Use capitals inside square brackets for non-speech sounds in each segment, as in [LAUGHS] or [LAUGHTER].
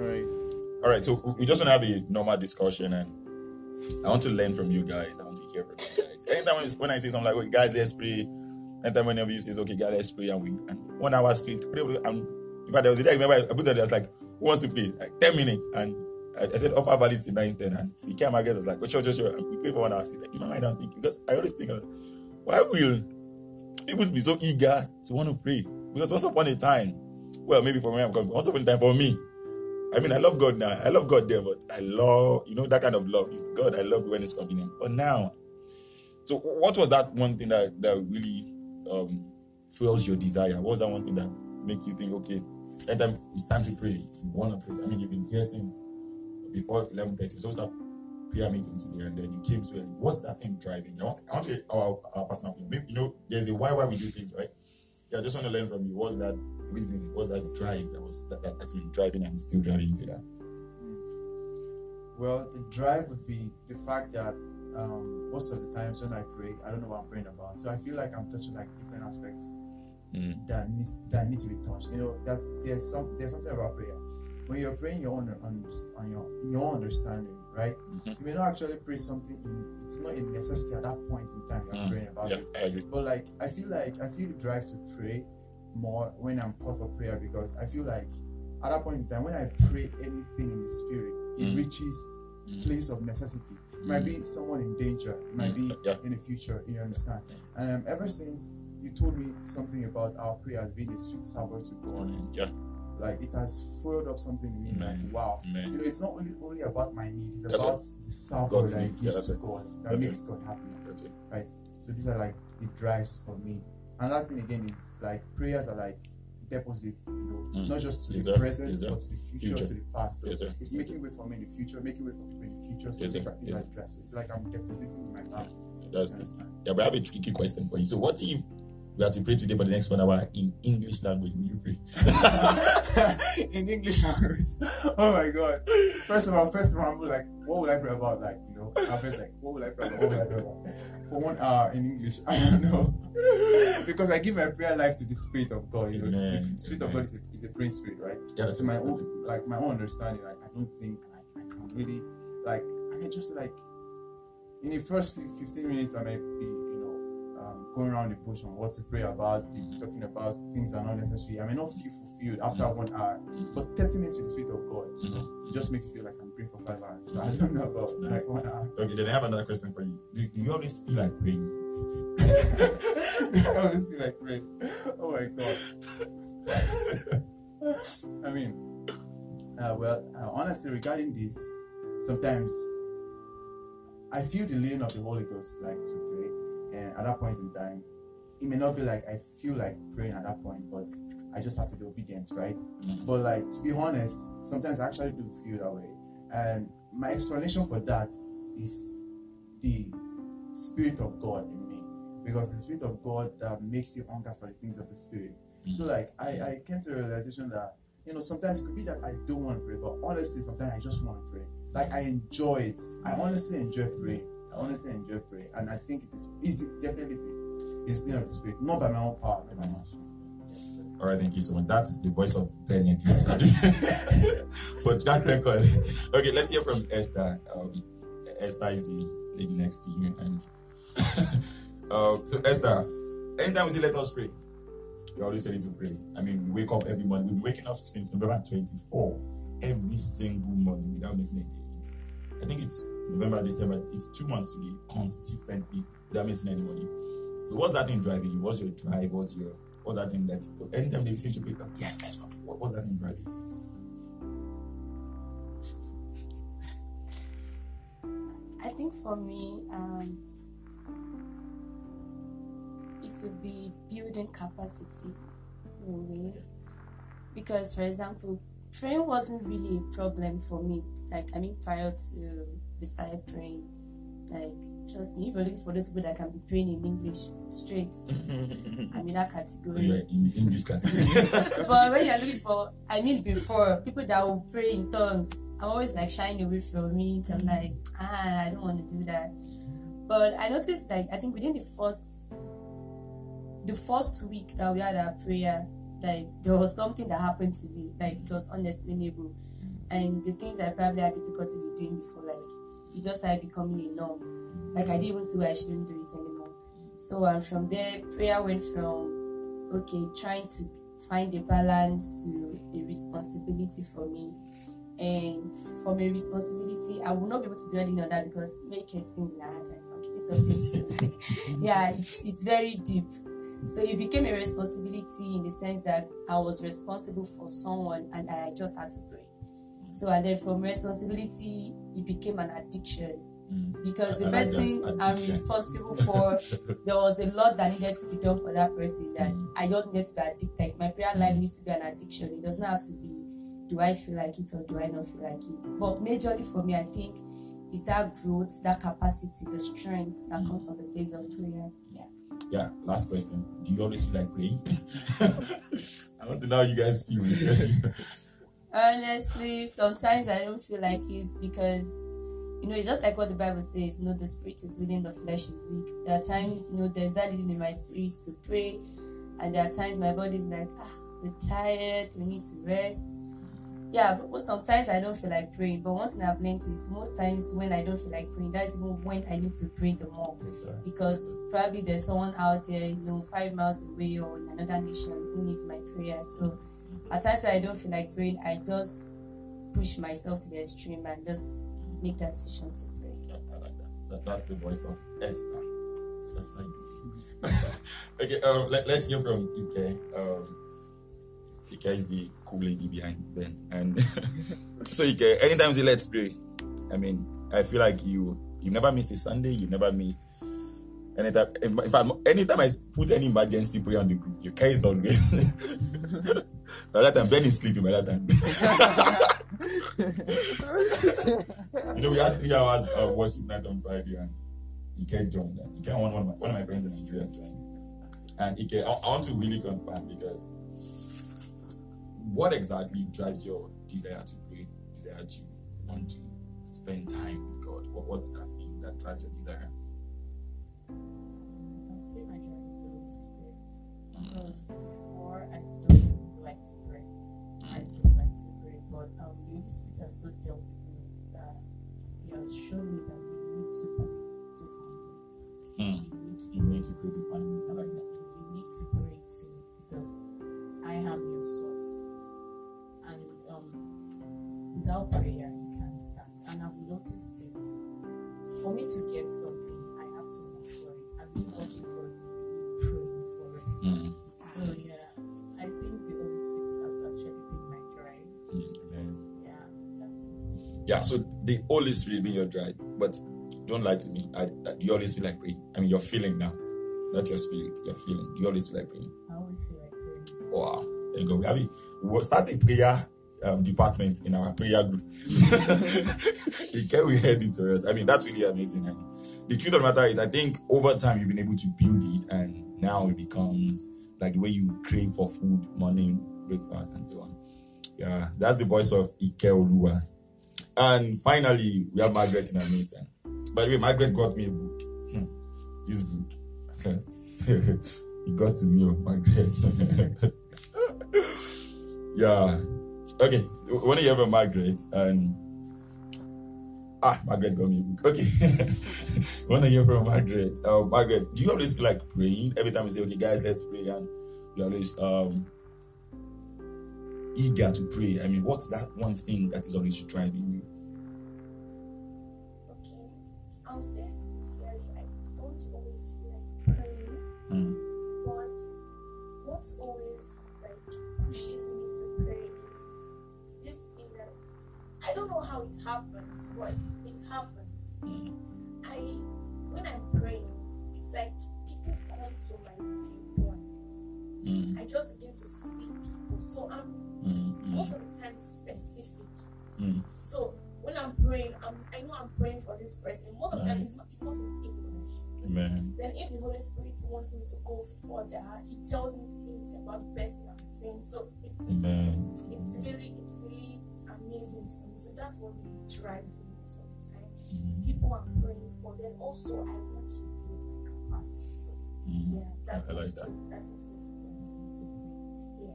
All right. All right, so we just want to have a normal discussion, and I want to learn from you guys. I want to hear from you guys. Anytime when, I say something like, "Okay, guys, let's pray," anytime whenever you say, "Okay, guys, let's pray," and we and one hour straight, and in there was a day I remember I put that was like, "Who wants to pray?" Like ten minutes, and I, I said, "Offer valid to nine ten, and he came care market was like, "Oh, sure, sure, sure," and we pray for one hour. Straight. Like, in my mind, I'm thinking because I always think, why will people be so eager to want to pray? Because once upon a time, well, maybe for me. Once upon a time, for me, I mean, I love God now. I love God there, but I love, you know, that kind of love. It's God. I love when it's convenient. But now, so what was that one thing that, that really um, fuels your desire? What was that one thing that makes you think, okay, anytime it's time to pray, you want to pray? I mean, you've been here since before 11.30. So start prayer meeting today, and then you came to it. What's that thing driving? I want, I want to our, our personal opinion. Maybe, you know, there's a why why we do things, right? Yeah, I just want to learn from you. What's that reason? What's that drive that was that, that has been driving and still driving to that? Well, the drive would be the fact that um, most of the times when I pray, I don't know what I'm praying about. So I feel like I'm touching like different aspects Mm. that needs that need to be touched. You know, that there's some there's something about prayer. When you're praying your own on, on your your understanding, right? Mhm. You may not actually pray something in it's not a necessity at that point in time you're Mm. praying about Yeah, it. But like I feel like I feel the drive to pray more when I'm called for prayer because I feel like at that point in time when I pray anything in the spirit, it Mm. reaches Mm. place of necessity. It might be someone in danger, it might Mm. be Yeah. in the future, you understand? And um, ever since you told me something about our prayer as being a sweet savor to God, Mm. Yeah, like it has followed up something in me Amen. like wow. You know, it's not only only about my needs, it's That's about it. the God's that need. it Yeah, to it. God that That's makes God happy right? So these are like the drives for me. Another thing again is like prayers are like deposits, you know, Mm. not just to Yes, the present, but to the future, Future. to the past. So it's making way for me in the future, making way for people in the future. So these sir. are, are. It's like I'm depositing in my mouth. That's You Yeah, but I have a tricky question for you. So, what if we have to pray today for the next one hour in English language? Will you pray? [LAUGHS] in English language. [LAUGHS] Oh my god. First of all, first of all, I'm like, what would I pray about? Like, you know, I'm just like, what would I pray about? What would I pray about? For one hour in English, [LAUGHS] I don't know. because I give my prayer life to the Spirit of God. You know, Amen. the Spirit of God is a, is a praying spirit, right? Yeah, To my. It. own, like my own understanding, like I don't think like I can really, like I mean, just like in the first 15 minutes, I might be, going around the bush on what to pray about, the- talking about things that are not necessary. I may not feel fulfilled after one hour, but 30 minutes with the Spirit of God Mhm. it just makes you feel like I'm praying for five hours. So I don't know about [LAUGHS] Nice. like one hour. Okay, then I have another question for you. Do, do you always feel like praying? [LAUGHS] I always feel like praying. Oh my god. [LAUGHS] I mean, uh, well, uh, honestly, regarding this, sometimes I feel the leading of the Holy Ghost, like to and at that point in time, it may not be like I feel like praying at that point, but I just have to be obedient, right? Mhm. But like to be honest, sometimes I actually do feel that way, and my explanation for that is the Spirit of God in me, because the Spirit of God that makes you hunger for the things of the Spirit. So like I, I came to a realization that you know sometimes it could be that I don't want to pray, but honestly sometimes I just want to pray. Like I enjoy it. I honestly enjoy praying. I honestly enjoy praying, and I think it is easy, definitely it's the of the spirit, not by my own power, by my own. All right, thank you so much. That's the voice of Penny. [LAUGHS] For track record. Okay, let's hear from Esther. Um, Esther is the lady next to you. And uh, [LAUGHS] so, Esther, anytime we say let us pray, we're always ready to pray. I mean, we wake up every morning. We've been waking up since November 24, every single morning without missing a day. It's, I think it's November, December. It's two months to be consistently without missing any morning. So, what's that thing driving you? What's your drive? What's your What's that thing that anytime they say to pray, oh, yes, let's go. What, what's that thing driving? you? I think for me, um, it would be building capacity in a way. Because, for example, praying wasn't really a problem for me. Like, I mean, prior to we started praying, like, trust me, if you're looking for those people that can be praying in English straight, [LAUGHS] I'm in that category. You're in the English category. [LAUGHS] but when you're looking for, I mean, before people that will pray in tongues, I'm always like shying away from it. I'm like, ah, I don't want to do that. But I noticed, like, I think within the first, the first week that we had our prayer, like, there was something that happened to me. Like, it was unexplainable. and the things I probably had difficulty with doing before, like it just started becoming a norm. Like I didn't even see why I shouldn't do it anymore. So and from there, prayer went from okay, trying to find a balance to a responsibility for me. And from a responsibility, I will not be able to do anything on that because making things in the heart, like, okay, so this [LAUGHS] yeah, it's, it's very deep. So it became a responsibility in the sense that I was responsible for someone and I just had to pray. So and then from responsibility, it became an addiction Mm. because the like person I'm responsible for, [LAUGHS] there was a lot that needed to be done for that person that Mm. I just needed to be addicted. My prayer life needs to be an addiction. It doesn't have to be, do I feel like it or do I not feel like it? But majorly for me, I think is that growth, that capacity, the strength that Mm. comes from the place of prayer. Yeah. Yeah, last question. Do you always feel like praying? [LAUGHS] I want to know how you guys feel. Honestly, sometimes I don't feel like it because, you know, it's just like what the Bible says, you know, the spirit is willing, the flesh is weak. There are times, you know, there's that leading in my spirit to pray, and there are times my body is like, ah, we're tired, we need to rest. Yeah, but most- sometimes I don't feel like praying. But one thing I've learned is most times when I don't feel like praying, that's even when I need to pray the more Yes, because probably there's someone out there, you know, five miles away or in another nation who needs my prayer. So at times that I don't feel like praying, I just push myself to the extreme and just make that decision to pray. Yeah, I like that. that. That's the voice of Esther. That's [LAUGHS] fine. okay, um, let, let's hear from Ike. Um, Ike is the cool lady behind Ben. And [LAUGHS] so, Ike, anytime you let's pray, I mean, I feel like you you never missed a Sunday, you never missed anytime. In fact, anytime I put any emergency prayer on the group, your case always. [LAUGHS] by that time, Ben is sleeping by that time. [LAUGHS] you know, we had three hours of worship night on Friday, and Ike joined. And Ike, one, one, of my, one of my friends in Nigeria joined. And Ike, I, I want to really confirm because what exactly drives your desire to pray, desire to want to spend time with God? What, what's that thing that drives your desire? I would say my drive is the Holy Spirit. Mm. Because before I don't like to pray. I don't like to pray, but um, the Holy Spirit has so dealt with me that He has shown me that you need to pray to find. Hmm. You need to You need to pray to find me. I like that. you need to pray too because I am your source. And um, without prayer, you can't stand. And I've noticed it. For me to get something, Yeah, so the Holy Spirit being your drive, but don't lie to me. I, I, do you always feel like praying? I mean, you're feeling now, not your spirit. You're feeling. You always feel like praying? I always feel like praying. Wow. There you go. We have it. We will start a prayer um, department in our prayer group. [LAUGHS] Can we head into it? I mean, that's really amazing. And the truth of the matter is, I think over time you've been able to build it, and now it becomes like the way you crave for food, morning, breakfast, and so on. Yeah, that's the voice of Ike Olua. And finally, we have Margaret in our midst. By the way, Margaret got me a book. Hmm. This book. [LAUGHS] it got to me, oh, Margaret. [LAUGHS] yeah. Okay. When to hear from Margaret and ah, Margaret got me a book. Okay. [LAUGHS] when I hear from Margaret. Uh, Margaret, do you always feel like praying every time we say, okay, guys, let's pray, and you always um eager to pray? I mean, what's that one thing that is always driving you? Okay. I'll say sincerely, I don't always feel like praying, Hmm. but what always like pushes me to pray is this inner. I don't know how it happens, but it happens. Hmm. I when I'm praying, it's like people come to my viewpoint. Hmm. I just begin to see people. So I'm Hmm. Hmm. most of the time specific. Hmm. So when I'm praying, I'm, I know I'm praying for this person. Most of the time, it's not, it's not in English. Amen. Then, if the Holy Spirit wants me to go further, He tells me things about the person I'm saying. So it's Amen. it's really it's really amazing to me. So that's what really drives me most of the time. Hmm. People I'm praying for. Then also I want to build my capacity. So Hmm. yeah, that I like also, that also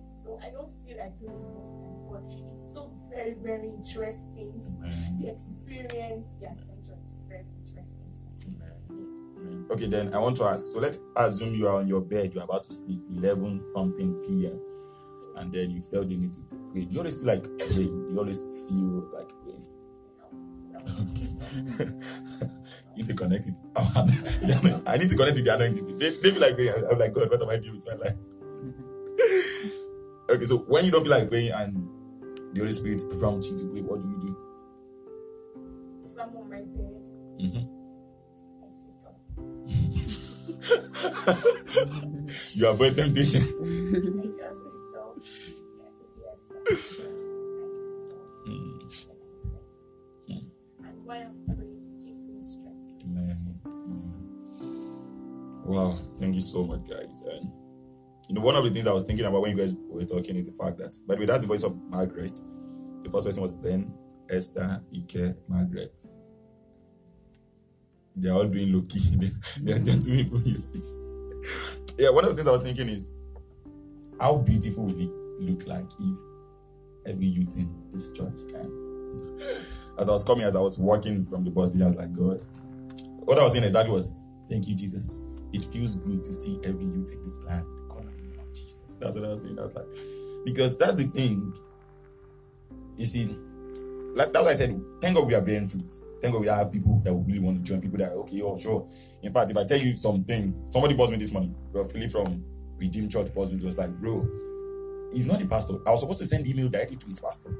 influences me to pray. Yes. So I don't feel like doing it most times. But it's so very, very interesting. Amen. The experience, the adventure is very interesting. So, Amen. Okay, then I want to ask. So let's assume you are on your bed, you're about to sleep, 11 something p.m., and then you felt the need to pray. Do you always feel like praying? Do you always feel like praying? [LAUGHS] Okay. you need to connect it. [LAUGHS] I need to connect with the anointing. They, they feel like. I'm like, God, what am I doing with my life? Okay, so when you don't feel like praying and the Holy Spirit prompts you to pray, what do you do? if I'm on my bed, Mhm. I sit up. [LAUGHS] You avoid temptation. I just sit up. Yes, yes, but I sit up. Mm. And while I'm praying, it gives me strength. Amen. Amen. Wow, thank you so much, guys. And you know, one of the things I was thinking about when you guys were talking is the fact that, by the way, that's the voice of Margaret. The first person was Ben, Esther, Ike, Margaret. They're all doing low key. [LAUGHS] They're gentle people, you see. Yeah, one of the things I was thinking is how beautiful will it look like if every youth in this church can. As I was coming, as I was walking from the bus, I was like, God, what I was saying exactly was, thank you, Jesus. It feels good to see every youth in this land Jesus. That's what I was saying. I was like, because that's the thing. You see, like that's why I said, thank God we are bearing fruit. Thank God we have people that will really want to join. People that okay, oh sure. In fact, if I tell you some things, somebody buzzed me this morning. Bro, Philip from Redeemed Church buzzed me. It was like, bro, he's not the pastor. I was supposed to send email directly to his pastor.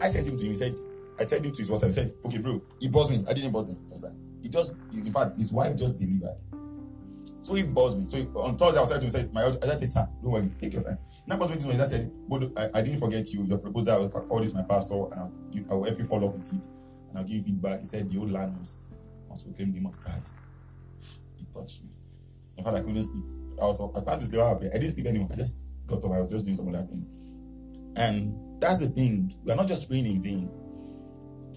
I sent him to him. He said, I sent him to his WhatsApp. He said, okay, bro, he buzzed me. I didn't buzz him. I was like, he just, in fact, his wife just delivered. So he buzzed me. So he- on Thursday, I was telling him, said, my, I just said, sir, don't worry, take your time. Now, buzzed me this morning. I said, but I, I didn't forget you. Your proposal, I will forward it to my pastor, and I'll, give, I will help you follow up with it, and I'll give you feedback. He said, the whole land must, must proclaim the name of Christ. He touched me. In fact, I couldn't sleep. I was, I was trying to sleep. I didn't sleep anymore. I just got up. I was just doing some other things. And that's the thing. We are not just praying in vain.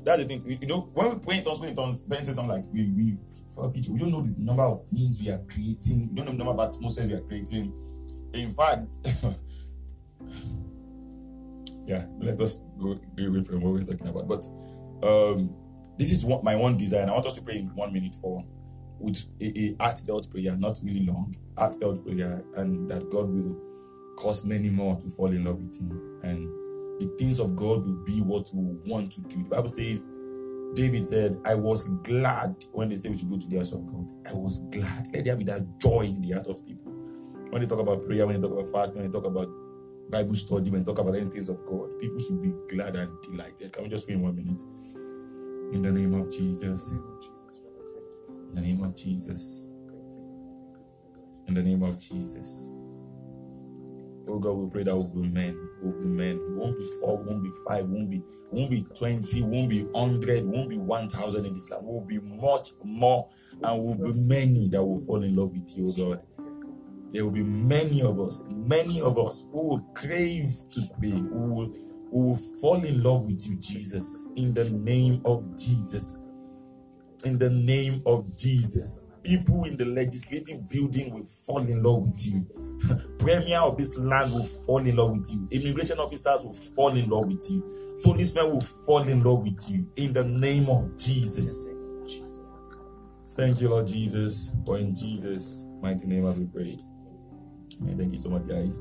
That's the thing. You know, when we pray in tongues, pray in tongues, Ben says something like we we for future, we don't know the number of things we are creating. We don't know the number of atmosphere we are creating. In fact, [LAUGHS] yeah, let us go, go away from what we're talking about. But um, this is what my one desire. I want us to pray in one minute for with a, a heartfelt prayer, not really long, heartfelt prayer, and that God will cause many more to fall in love with Him, and the things of God will be what we want to do. The Bible says, David said, "I was glad when they say we should go to the house of God. I was glad. Let there be that joy in the heart of people. When they talk about prayer, when they talk about fasting, when they talk about Bible study, when they talk about any things of God, people should be glad and delighted. Can we just in one minute? In the name of Jesus. In the name of Jesus. In the name of Jesus. Oh God, we pray that we'll be men. We'll be men. We won't be four, won't be five, won't be, won't be 20, we won't be 100, we won't be 1,000 in this land. We'll be much more and we'll be many that will fall in love with you, oh God. There will be many of us, many of us who will crave to pray, who will, who will fall in love with you, Jesus, in the name of Jesus in the name of Jesus. People in the legislative building will fall in love with you. [LAUGHS] Premier of this land will fall in love with you. Immigration officers will fall in love with you. Policemen will fall in love with you. In the name of Jesus. Thank you, Lord Jesus. For in Jesus' mighty name have we prayed. Amen. Thank you so much, guys.